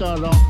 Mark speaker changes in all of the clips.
Speaker 1: we started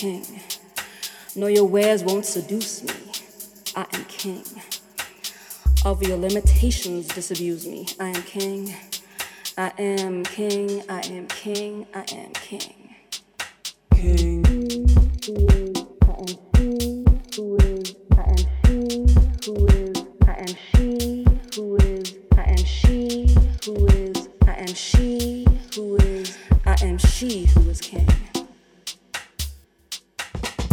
Speaker 2: king. No, your wares won't seduce me. I am king. Of your limitations disabuse me. I am king. I am king. I am king. I am king. King. I am he who is. I am who is. I am she who is. I am she who is. I am she who is. I am she who is king.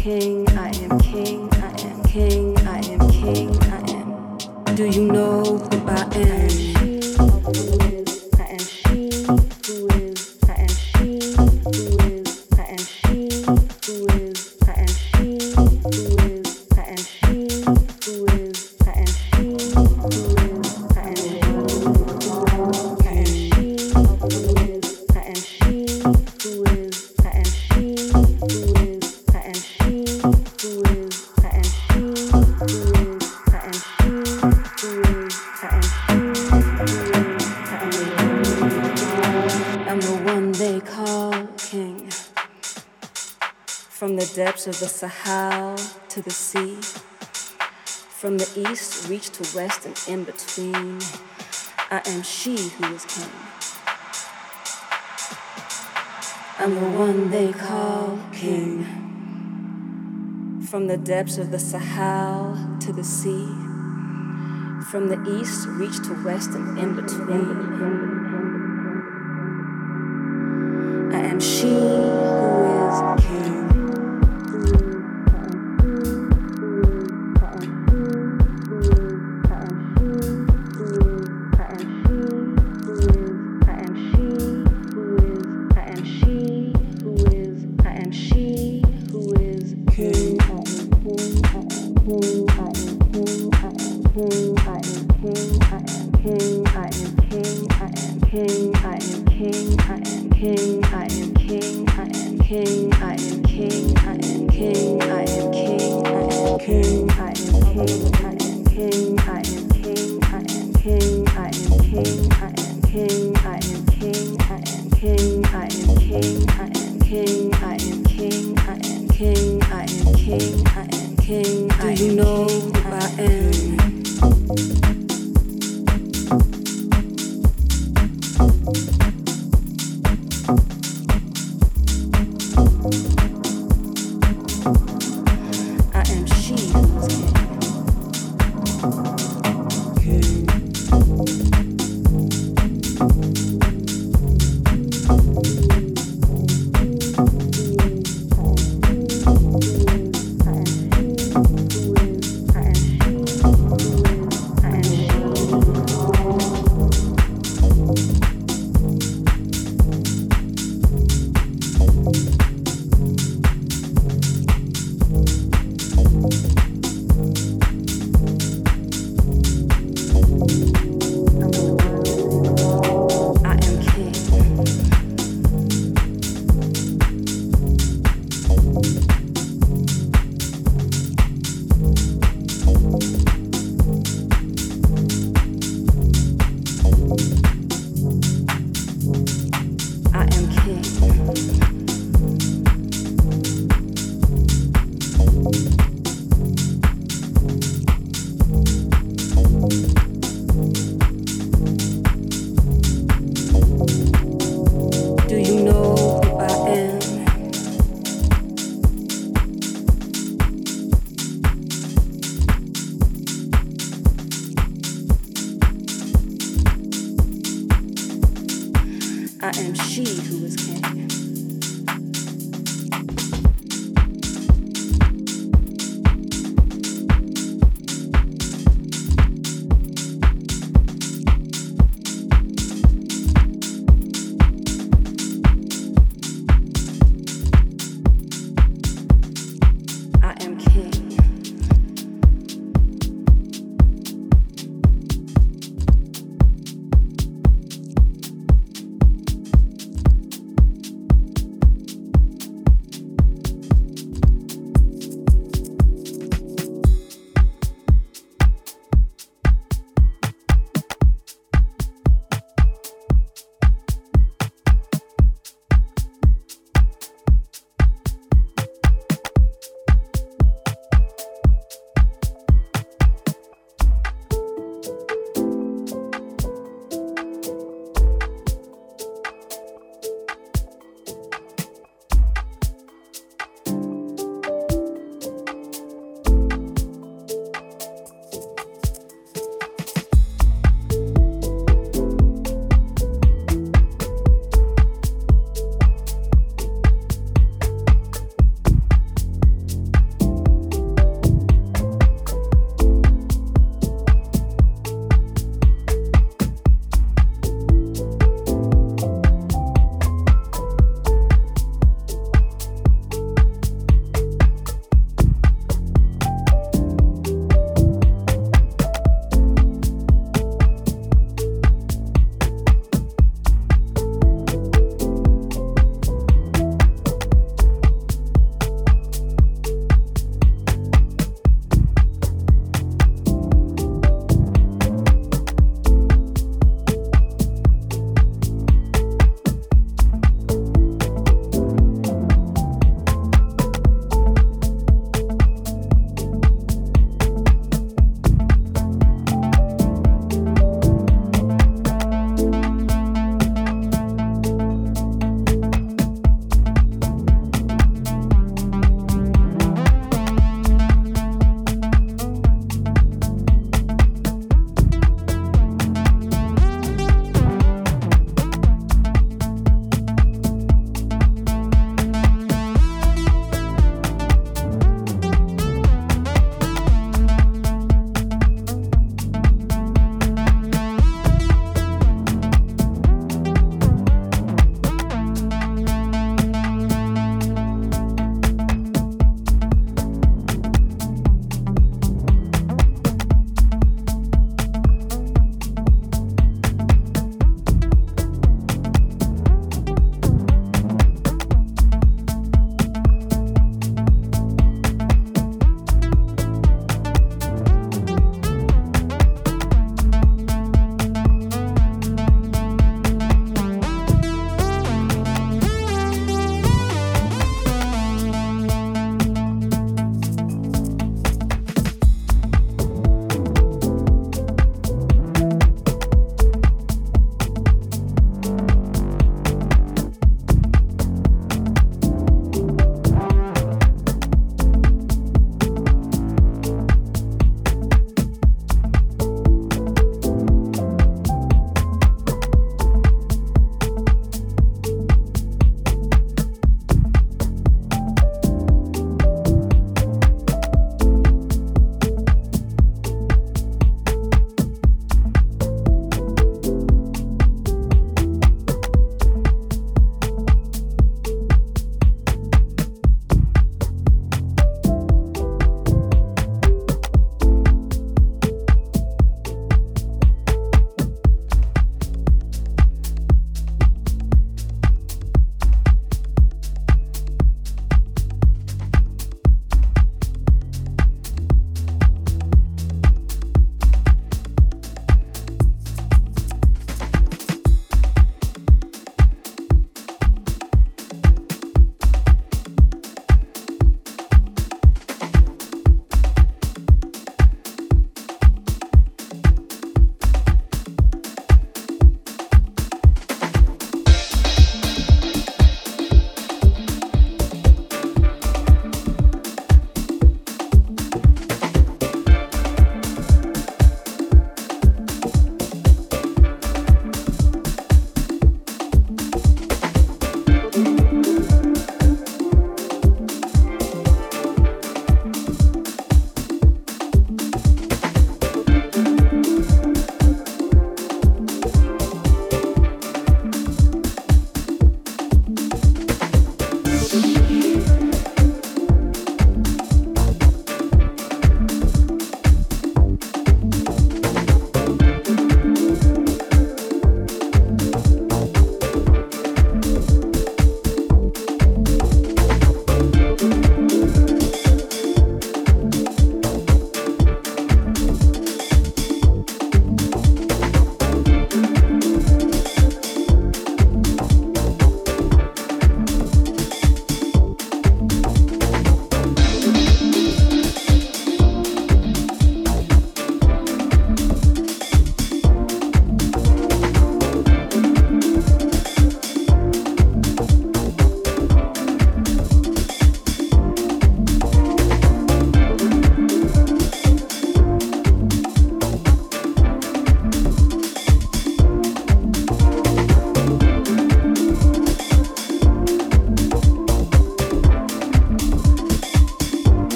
Speaker 2: king. I am king. I am king. I am king. I am. Do you know who I am? I am she who is. I am she who is. I depths of the Sahel to the sea. From the east, reach to west and in between. I am she who is king. I'm the one they call king. From the depths of the Sahel to the sea. From the east, reach to west and in between. I am she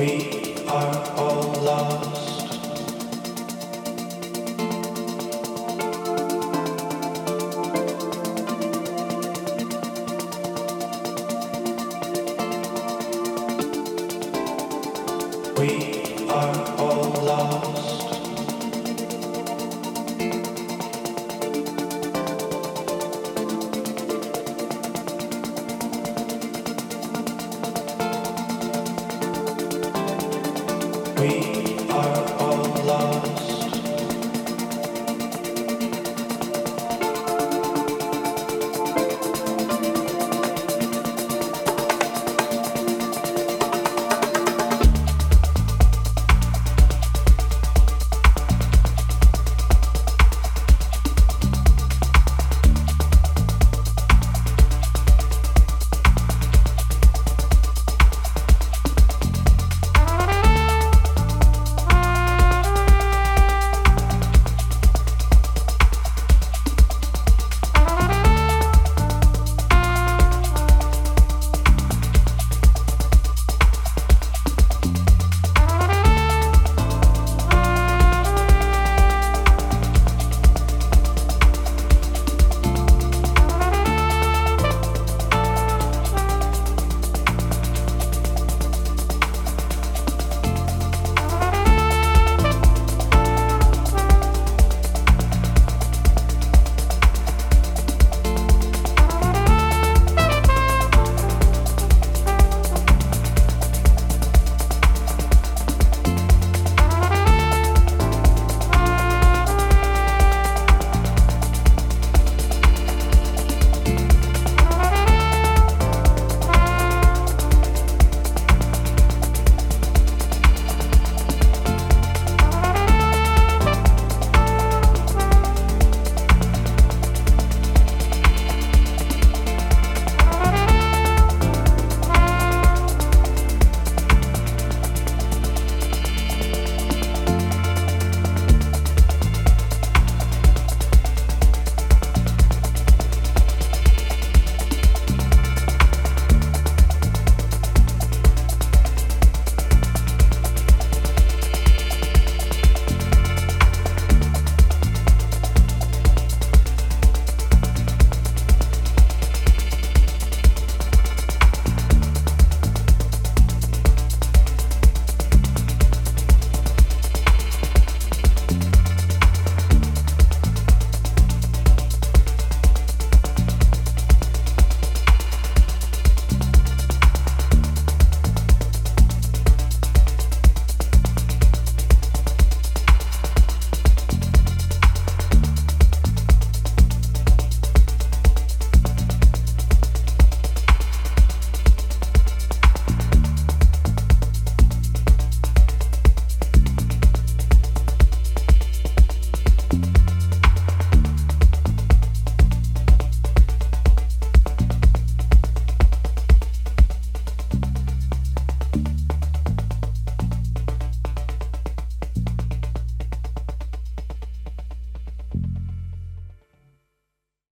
Speaker 3: We